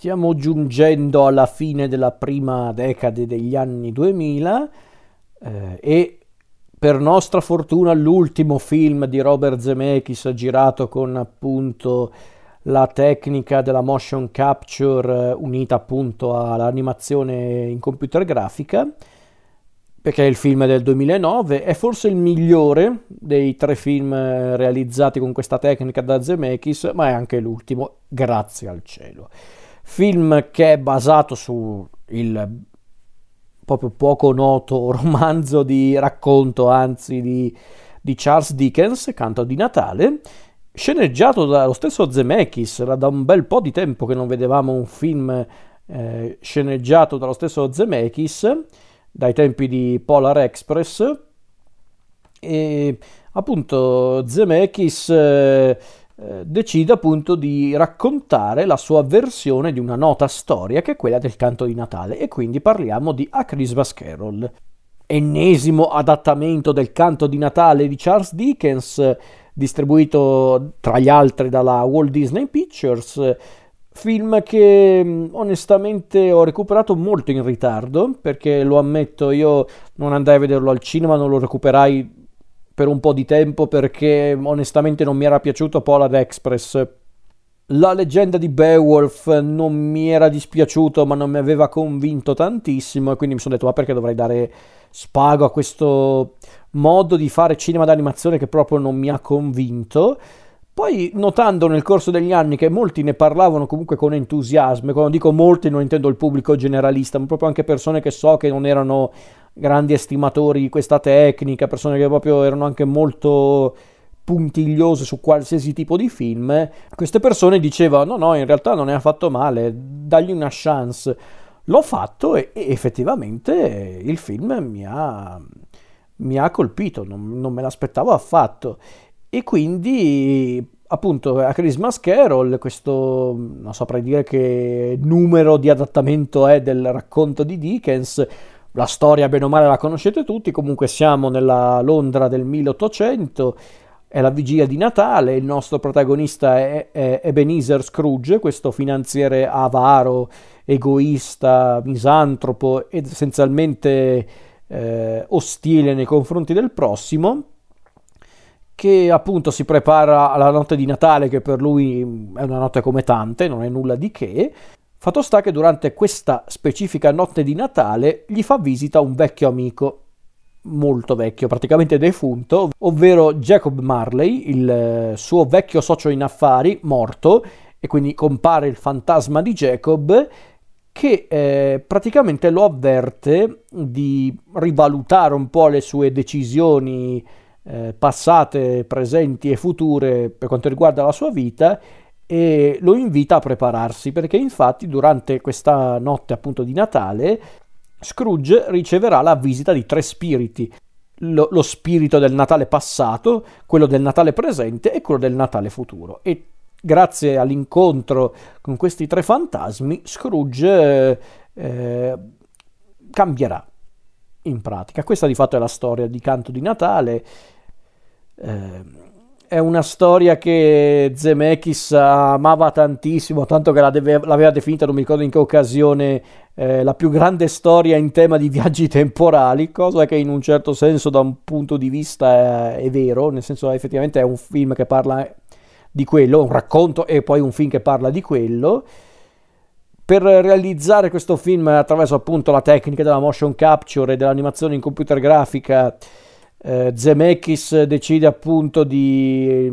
Stiamo giungendo alla fine della prima decade degli anni 2000 eh, e per nostra fortuna l'ultimo film di Robert Zemeckis girato con appunto la tecnica della motion capture eh, unita appunto all'animazione in computer grafica perché il film del 2009, è forse il migliore dei tre film eh, realizzati con questa tecnica da Zemeckis, ma è anche l'ultimo, grazie al cielo. Film che è basato su il proprio poco noto romanzo di racconto, anzi di, di Charles Dickens, Canto di Natale, sceneggiato dallo stesso Zemeckis, era da un bel po' di tempo che non vedevamo un film eh, sceneggiato dallo stesso Zemeckis, dai tempi di Polar Express, e appunto Zemeckis eh, eh, decide appunto di raccontare la sua versione di una nota storia che è quella del canto di Natale e quindi parliamo di A Christmas Carol. Ennesimo adattamento del canto di Natale di Charles Dickens, distribuito tra gli altri dalla Walt Disney Pictures, film che mm, onestamente ho recuperato molto in ritardo perché lo ammetto io non andai a vederlo al cinema non lo recuperai per un po' di tempo perché onestamente non mi era piaciuto Polar Express. La leggenda di Beowulf non mi era dispiaciuto ma non mi aveva convinto tantissimo e quindi mi sono detto ma perché dovrei dare spago a questo modo di fare cinema d'animazione che proprio non mi ha convinto. Poi notando nel corso degli anni che molti ne parlavano comunque con entusiasmo, e quando dico molti non intendo il pubblico generalista, ma proprio anche persone che so che non erano grandi estimatori di questa tecnica, persone che proprio erano anche molto puntigliose su qualsiasi tipo di film, queste persone dicevano no no in realtà non è affatto male, dagli una chance. L'ho fatto e, e effettivamente il film mi ha, mi ha colpito, non, non me l'aspettavo affatto e quindi appunto a Christmas Carol questo non saprei dire che numero di adattamento è del racconto di Dickens. La storia bene o male la conoscete tutti. Comunque siamo nella Londra del 1800 è la vigilia di Natale il nostro protagonista è, è Ebenezer Scrooge questo finanziere avaro egoista misantropo ed essenzialmente eh, ostile nei confronti del prossimo che appunto si prepara alla notte di Natale, che per lui è una notte come tante, non è nulla di che. Fatto sta che durante questa specifica notte di Natale gli fa visita un vecchio amico, molto vecchio, praticamente defunto, ovvero Jacob Marley, il suo vecchio socio in affari, morto, e quindi compare il fantasma di Jacob che eh, praticamente lo avverte di rivalutare un po' le sue decisioni eh, passate, presenti e future per quanto riguarda la sua vita e lo invita a prepararsi perché infatti durante questa notte appunto di Natale Scrooge riceverà la visita di tre spiriti, lo, lo, spirito del Natale passato, quello del Natale presente e quello del Natale futuro. E grazie all'incontro con questi tre fantasmi, Scrooge eh, cambierà in pratica. Questa di fatto è la storia di Canto di Natale. Eh, è una storia che Zemeckis amava tantissimo, tanto che deve, l'aveva definita, non mi ricordo in che occasione, eh, la più grande storia in tema di viaggi temporali, cosa che in un certo senso da un punto di vista è, è vero, nel senso effettivamente è un film che parla di quello, un racconto e poi un film che parla di quello per realizzare questo film attraverso appunto la tecnica della motion capture e dell'animazione in computer grafica, eh, Zemeckis decide appunto di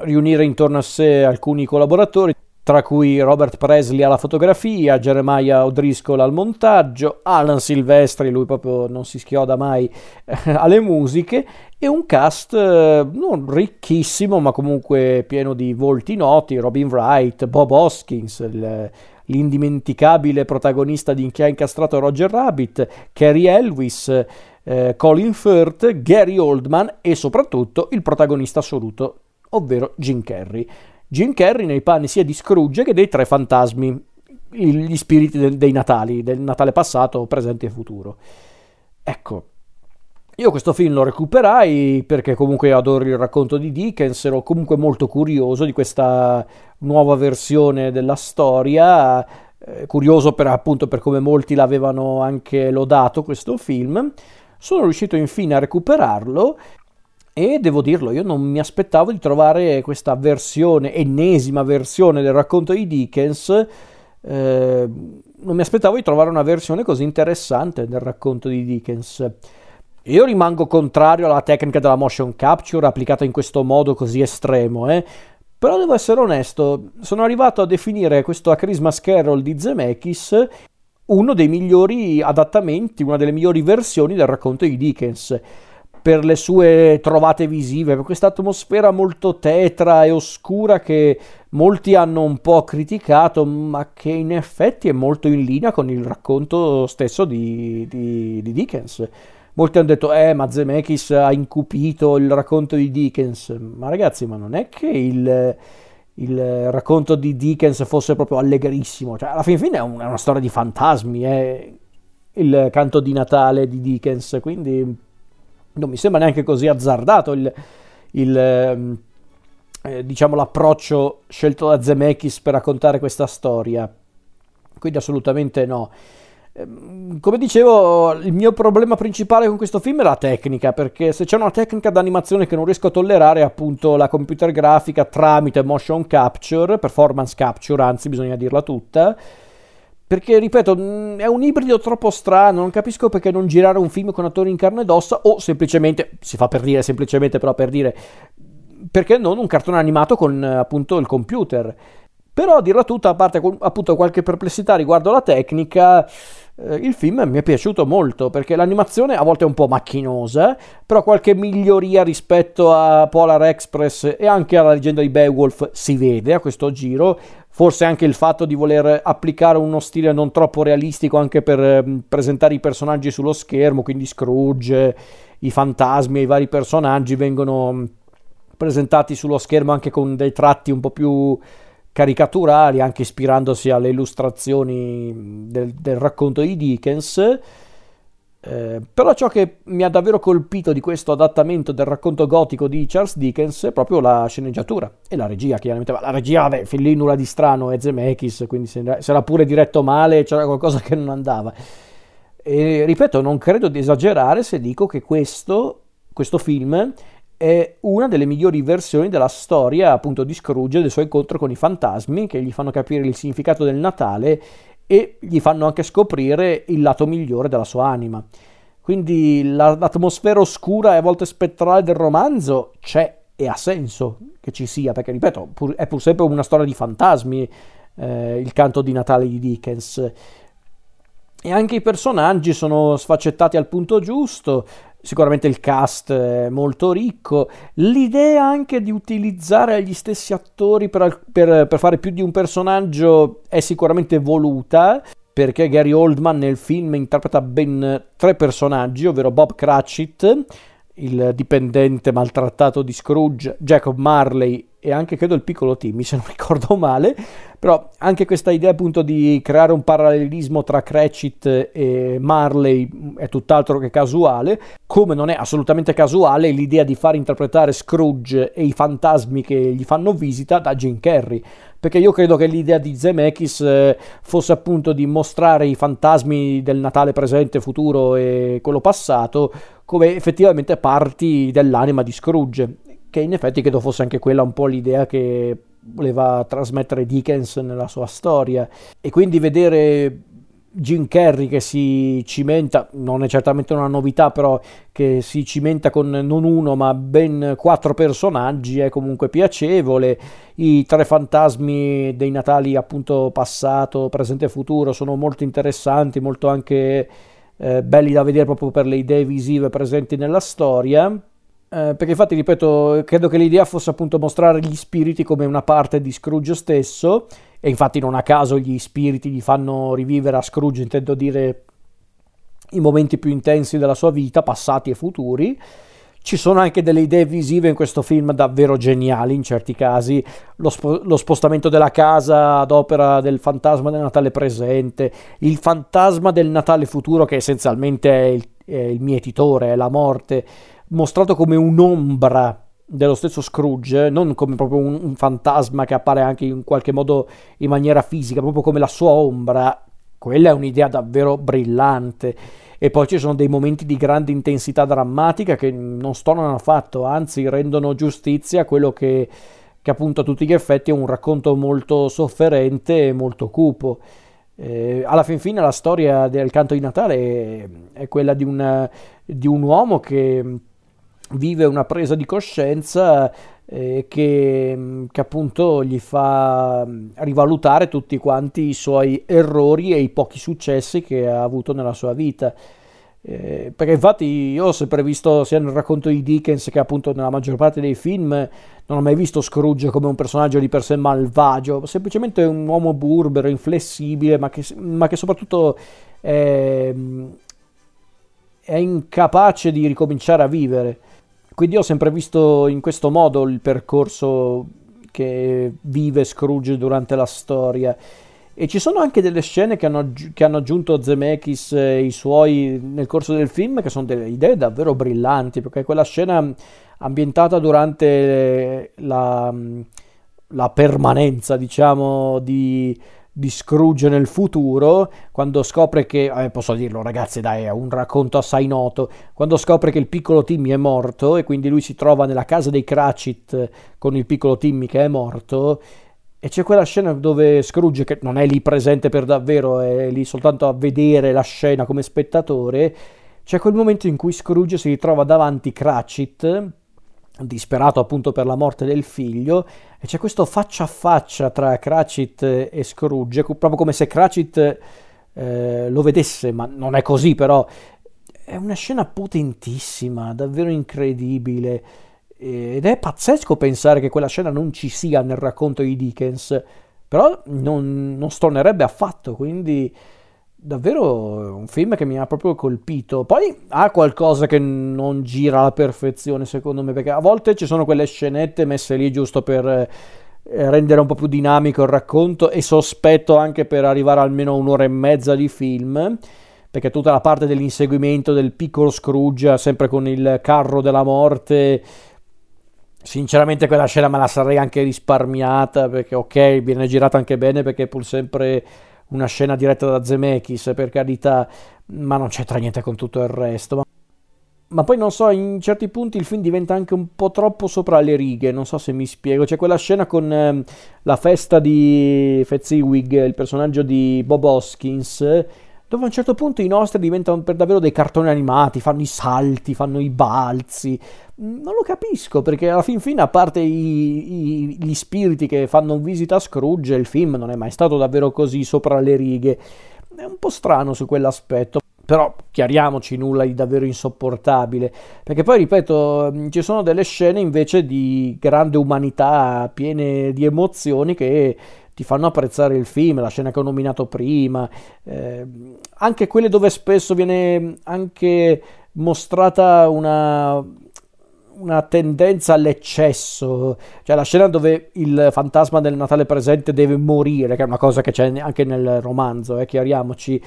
riunire intorno a sé alcuni collaboratori, tra cui Robert Presley alla fotografia, Jeremiah O'Driscoll al montaggio, Alan Silvestri, lui proprio non si schioda mai eh, alle musiche, e un cast eh, non ricchissimo, ma comunque pieno di volti noti, Robin Wright, Bob Hoskins, il, l'indimenticabile protagonista di Chi ha incastrato Roger Rabbit, Carrie Elvis, eh, Colin Firth, Gary Oldman e soprattutto il protagonista assoluto, ovvero Jim Carrey. Jim Carrey nei panni sia di Scrooge che dei tre fantasmi, gli spiriti de- dei Natali, del Natale passato, presente e futuro. Ecco, Io questo film lo recuperai perché comunque adoro il racconto di Dickens, ero comunque molto curioso di questa nuova versione della storia, eh, curioso per, appunto per come molti l'avevano anche lodato questo film. Sono riuscito infine a recuperarlo e devo dirlo, io non mi aspettavo di trovare questa versione, ennesima versione del racconto di Dickens. Eh, non mi aspettavo di trovare una versione così interessante del racconto di Dickens. Io rimango contrario alla tecnica della motion capture applicata in questo modo così estremo, eh? però devo essere onesto, sono arrivato a definire questo A Christmas Carol di Zemeckis uno dei migliori adattamenti, una delle migliori versioni del racconto di Dickens per le sue trovate visive, per questa atmosfera molto tetra e oscura che molti hanno un po' criticato, ma che in effetti è molto in linea con il racconto stesso di, di, di Dickens. Molti hanno detto, eh, ma Zemeckis ha incupito il racconto di Dickens. Ma ragazzi, ma non è che il, il racconto di Dickens fosse proprio allegrissimo. Cioè, alla fine, fine è, un, è una storia di fantasmi, eh, il canto di Natale di Dickens, quindi non mi sembra neanche così azzardato il, il ehm, eh, diciamo l'approccio scelto da Zemeckis per raccontare questa storia. Quindi assolutamente no. Ehm, come dicevo, il mio problema principale con questo film è la tecnica, perché se c'è una tecnica d'animazione che non riesco a tollerare è appunto la computer grafica tramite motion capture, performance capture, anzi bisogna dirla tutta, perché ripeto, è un ibrido troppo strano, non capisco perché non girare un film con attori in carne ed ossa o semplicemente, si fa per dire semplicemente però per dire, perché non un cartone animato con appunto il computer. Però a dirla tutta, a parte appunto qualche perplessità riguardo la tecnica, il film mi è piaciuto molto perché l'animazione a volte è un po' macchinosa, però qualche miglioria rispetto a Polar Express e anche alla leggenda di Beowulf si vede a questo giro. Forse anche il fatto di voler applicare uno stile non troppo realistico anche per eh, presentare i personaggi sullo schermo, quindi Scrooge, i fantasmi e i vari personaggi vengono presentati sullo schermo anche con dei tratti un po' più caricaturali, anche ispirandosi alle illustrazioni del, del racconto di Dickens. Eh, però ciò che mi ha davvero colpito di questo adattamento del racconto gotico di Charles Dickens è proprio la sceneggiatura e la regia, chiaramente. La regia, vabbè, fin lì nulla di strano, è Zemeckis, quindi se era pure diretto male, c'era qualcosa che non andava. E ripeto, non credo di esagerare se dico che questo, questo film è una delle migliori versioni della storia appunto di Scrooge, del suo incontro con i fantasmi che gli fanno capire il significato del Natale e gli fanno anche scoprire il lato migliore della sua anima. Quindi la, l'atmosfera oscura e a volte spettrale del romanzo c'è e ha senso che ci sia, perché ripeto, pur, è pur sempre una storia di fantasmi, eh, il canto di Natale di Dickens. E anche i personaggi sono sfaccettati al punto giusto, sicuramente il cast è molto ricco, l'idea anche di utilizzare gli stessi attori per, per, per fare più di un personaggio è sicuramente voluta, perché Gary Oldman nel film interpreta ben tre personaggi, ovvero Bob Cratchit, il dipendente maltrattato di Scrooge, Jacob Marley e anche credo il piccolo Timmy se non ricordo male, però anche questa idea appunto di creare un parallelismo tra Cratchit e Marley è tutt'altro che casuale, come non è assolutamente casuale l'idea di far interpretare Scrooge e i fantasmi che gli fanno visita da Jim Carrey, perché io credo che l'idea di Zemeckis eh, fosse appunto di mostrare i fantasmi del Natale presente, futuro e quello passato come effettivamente parti dell'anima di Scrooge che in effetti credo fosse anche quella un po' l'idea che voleva trasmettere Dickens nella sua storia e quindi vedere Jim Carrey che si cimenta, non è certamente una novità, però che si cimenta con non uno ma ben quattro personaggi è comunque piacevole. I tre fantasmi dei Natali appunto passato, presente e futuro sono molto interessanti, molto anche eh, belli da vedere proprio per le idee visive presenti nella storia. Eh, perché infatti, ripeto, credo che l'idea fosse appunto mostrare gli spiriti come una parte di Scrooge stesso, e infatti non a caso gli spiriti gli fanno rivivere a Scrooge, intendo dire i momenti più intensi della sua vita, passati e futuri. Ci sono anche delle idee visive in questo film davvero geniali in certi casi, lo, spo- lo, spostamento della casa ad opera del fantasma del Natale presente, il fantasma del Natale futuro che essenzialmente è il, è il mietitore, è la morte, mostrato come un'ombra dello stesso Scrooge, non come proprio un, un, fantasma che appare anche in qualche modo in maniera fisica, proprio come la sua ombra. Quella è un'idea davvero brillante e poi ci sono dei momenti di grande intensità drammatica che non stonano affatto, anzi rendono giustizia a quello che, che appunto a tutti gli effetti è un racconto molto sofferente e molto cupo. Eh, alla fin fine la storia del canto di Natale è, è quella di, una, di, un uomo che vive una presa di coscienza eh, che, che, appunto gli fa rivalutare tutti quanti i suoi errori e i pochi successi che ha avuto nella sua vita. Eh, perché infatti io ho sempre visto sia nel racconto di Dickens che appunto nella maggior parte dei film non ho mai visto Scrooge come un personaggio di per sé malvagio, semplicemente un uomo burbero, inflessibile, ma che, ma che soprattutto è, è incapace di ricominciare a vivere. Quindi ho sempre visto in questo modo il percorso che vive Scrooge durante la storia. E ci sono anche delle scene che hanno, che hanno aggiunto Zemeckis e i suoi nel corso del film, che sono delle idee davvero brillanti, perché quella scena ambientata durante la, la permanenza, diciamo, di, di Scrooge nel futuro, quando scopre che, eh, posso dirlo ragazzi dai, è un racconto assai noto, quando scopre che il piccolo Timmy è morto e quindi lui si trova nella casa dei Cratchit con il piccolo Timmy che è morto, e c'è quella scena dove Scrooge, che non è lì presente per davvero, è lì soltanto a vedere la scena come spettatore, c'è quel momento in cui Scrooge si ritrova davanti Cratchit disperato appunto per la morte del figlio e c'è questo faccia a faccia tra Cratchit e Scrooge proprio come se Cratchit eh, lo vedesse ma non è così però è una scena potentissima davvero incredibile ed è pazzesco pensare che quella scena non ci sia nel racconto di Dickens però non, non stornerebbe affatto quindi davvero un film che mi ha proprio colpito. Poi ha qualcosa che non gira alla perfezione, secondo me, perché a volte ci sono quelle scenette messe lì giusto per eh, rendere un po' più dinamico il racconto e sospetto anche per arrivare almeno un'ora e mezza di film. Perché tutta la parte dell'inseguimento del piccolo Scrooge, sempre con il carro della morte, sinceramente quella scena me la sarei anche risparmiata. Perché, ok, viene girata anche bene perché pur sempre una scena diretta da Zemeckis, per carità, ma non c'entra niente con tutto il resto. Ma... ma poi non so, in certi punti il film diventa anche un po' troppo sopra le righe, non so se mi spiego. C'è quella scena con eh, la festa di Fezziwig, il personaggio di Bob Hoskins, dove a un certo punto i nostri diventano per davvero dei cartoni animati, fanno i salti, fanno i balzi. Non lo capisco perché alla fin fine, a parte i, i, gli spiriti che fanno visita a Scrooge, il film non è mai stato davvero così sopra le righe. È un po' strano su quell'aspetto. Però chiariamoci, nulla di davvero insopportabile. Perché poi, ripeto, ci sono delle scene invece di grande umanità, piene di emozioni che ti fanno apprezzare il film, la scena che ho nominato prima, eh, anche quelle dove spesso viene anche mostrata una, una tendenza all'eccesso, cioè la scena dove il fantasma del Natale presente deve morire, che è una cosa che c'è anche nel romanzo, eh, chiariamoci,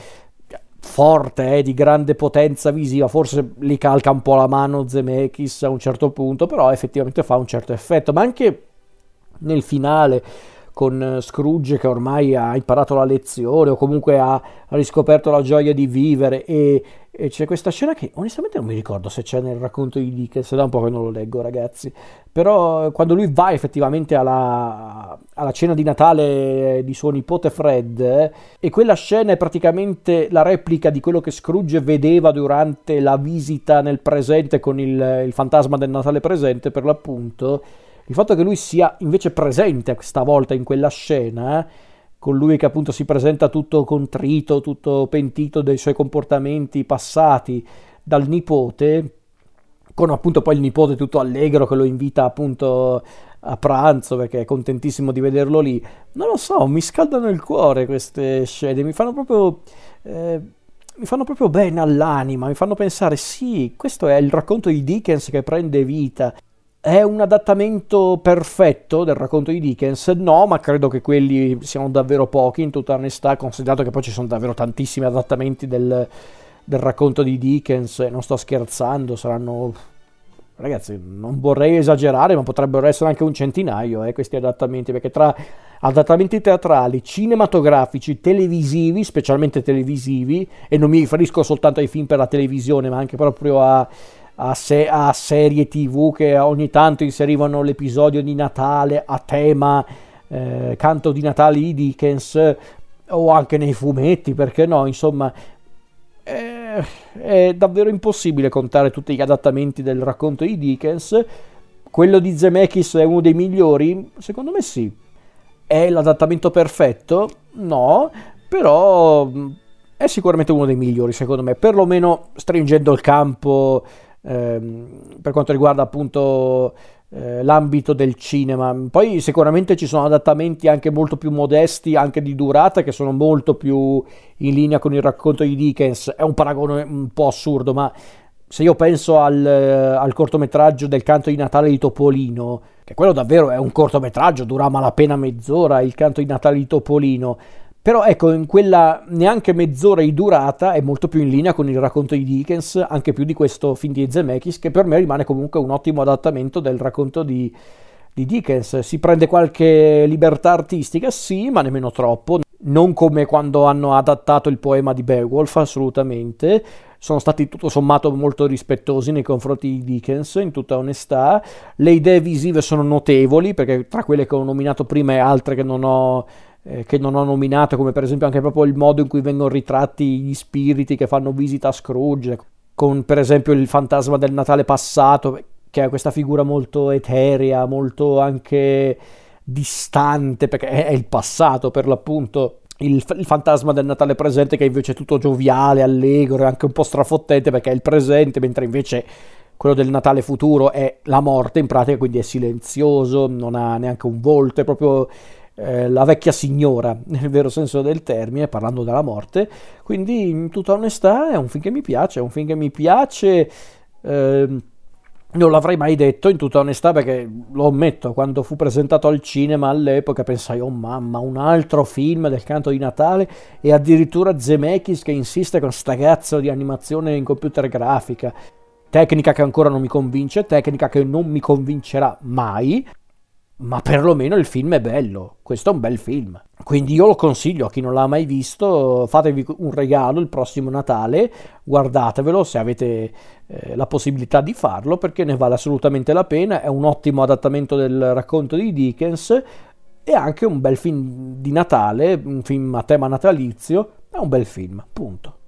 forte, eh, di grande potenza visiva, forse li calca un po' la mano Zemeckis a un certo punto, però effettivamente fa un certo effetto, ma anche nel finale con eh, Scrooge che ormai ha imparato la lezione o comunque ha, riscoperto la gioia di vivere e, e, c'è questa scena che onestamente non mi ricordo se c'è nel racconto di Dickens, da un po' che non lo leggo ragazzi, però eh, quando lui va effettivamente alla, alla cena di Natale di suo nipote Fred eh, e quella scena è praticamente la replica di quello che Scrooge vedeva durante la visita nel presente con il, il fantasma del Natale presente per l'appunto, il fatto che lui sia invece presente stavolta in quella scena, con lui che appunto si presenta tutto contrito, tutto pentito dei suoi comportamenti passati dal nipote, con appunto poi il nipote tutto allegro che lo invita appunto a pranzo perché è contentissimo di vederlo lì. Non lo so, mi scaldano il cuore queste scene, mi fanno proprio... Eh, mi fanno proprio bene all'anima, mi fanno pensare sì, questo è il racconto di Dickens che prende vita. È un adattamento perfetto del racconto di Dickens? No, ma credo che quelli siano davvero pochi, in tutta onestà, considerato che poi ci sono davvero tantissimi adattamenti del, del racconto di Dickens, non sto scherzando, saranno ragazzi, non vorrei esagerare, ma potrebbero essere anche un centinaio eh, questi adattamenti, perché tra adattamenti teatrali, cinematografici, televisivi, specialmente televisivi, e non mi riferisco soltanto ai film per la televisione, ma anche proprio a, a, se, a serie tv che ogni tanto inserivano l'episodio di Natale a tema eh, canto di Natale di Dickens, o anche nei fumetti, perché no, insomma è, è davvero impossibile contare tutti gli adattamenti del racconto di Dickens. Quello di Zemeckis è uno dei migliori? Secondo me sì. È l'adattamento perfetto? No, però è sicuramente uno dei migliori secondo me, perlomeno stringendo il campo ehm, per quanto riguarda appunto eh, l'ambito del cinema. Poi sicuramente ci sono adattamenti anche molto più modesti, anche di durata, che sono molto più in linea con il racconto di Dickens. È un paragone un po' assurdo, ma se io penso al, al cortometraggio del canto di Natale di Topolino, che quello davvero è un cortometraggio, dura malapena mezz'ora, il canto di Natale di Topolino, però ecco, in quella neanche mezz'ora di durata è molto più in linea con il racconto di Dickens, anche più di questo film di Zemeckis, che per me rimane comunque un ottimo adattamento del racconto di, di Dickens. Si prende qualche libertà artistica, sì, ma nemmeno troppo. Non come quando hanno adattato il poema di Beowulf, assolutamente. Sono stati tutto sommato molto rispettosi nei confronti di Dickens, in tutta onestà. Le idee visive sono notevoli, perché tra quelle che ho nominato prima e altre che non ho eh, che non ho nominato, come per esempio anche proprio il modo in cui vengono ritratti gli spiriti che fanno visita a Scrooge, con per esempio il fantasma del Natale passato, che è questa figura molto eterea, molto anche distante, perché è il passato per l'appunto. Il, il, fantasma del Natale presente che invece è tutto gioviale, allegro e anche un po' strafottente perché è il presente, mentre invece quello del Natale futuro è la morte in pratica, quindi è silenzioso, non ha neanche un volto, è proprio eh, la vecchia signora, nel vero senso del termine, parlando della morte. Quindi, in tutta onestà, è un film che mi piace, è un film che mi piace. Eh, non l'avrei mai detto in tutta onestà perché lo ammetto, quando fu presentato al cinema all'epoca pensai, oh mamma, un altro film del canto di Natale e addirittura Zemeckis che insiste con sta cazzo di animazione in computer grafica. Tecnica che ancora non mi convince, tecnica che non mi convincerà mai, ma perlomeno il film è bello, questo è un bel film. Quindi io lo consiglio a chi non l'ha mai visto, fatevi un regalo il prossimo Natale, guardatevelo se avete eh, la possibilità di farlo perché ne vale assolutamente la pena, è un ottimo adattamento del racconto di Dickens. E anche un bel film di Natale, un film a tema natalizio, è un bel film, punto.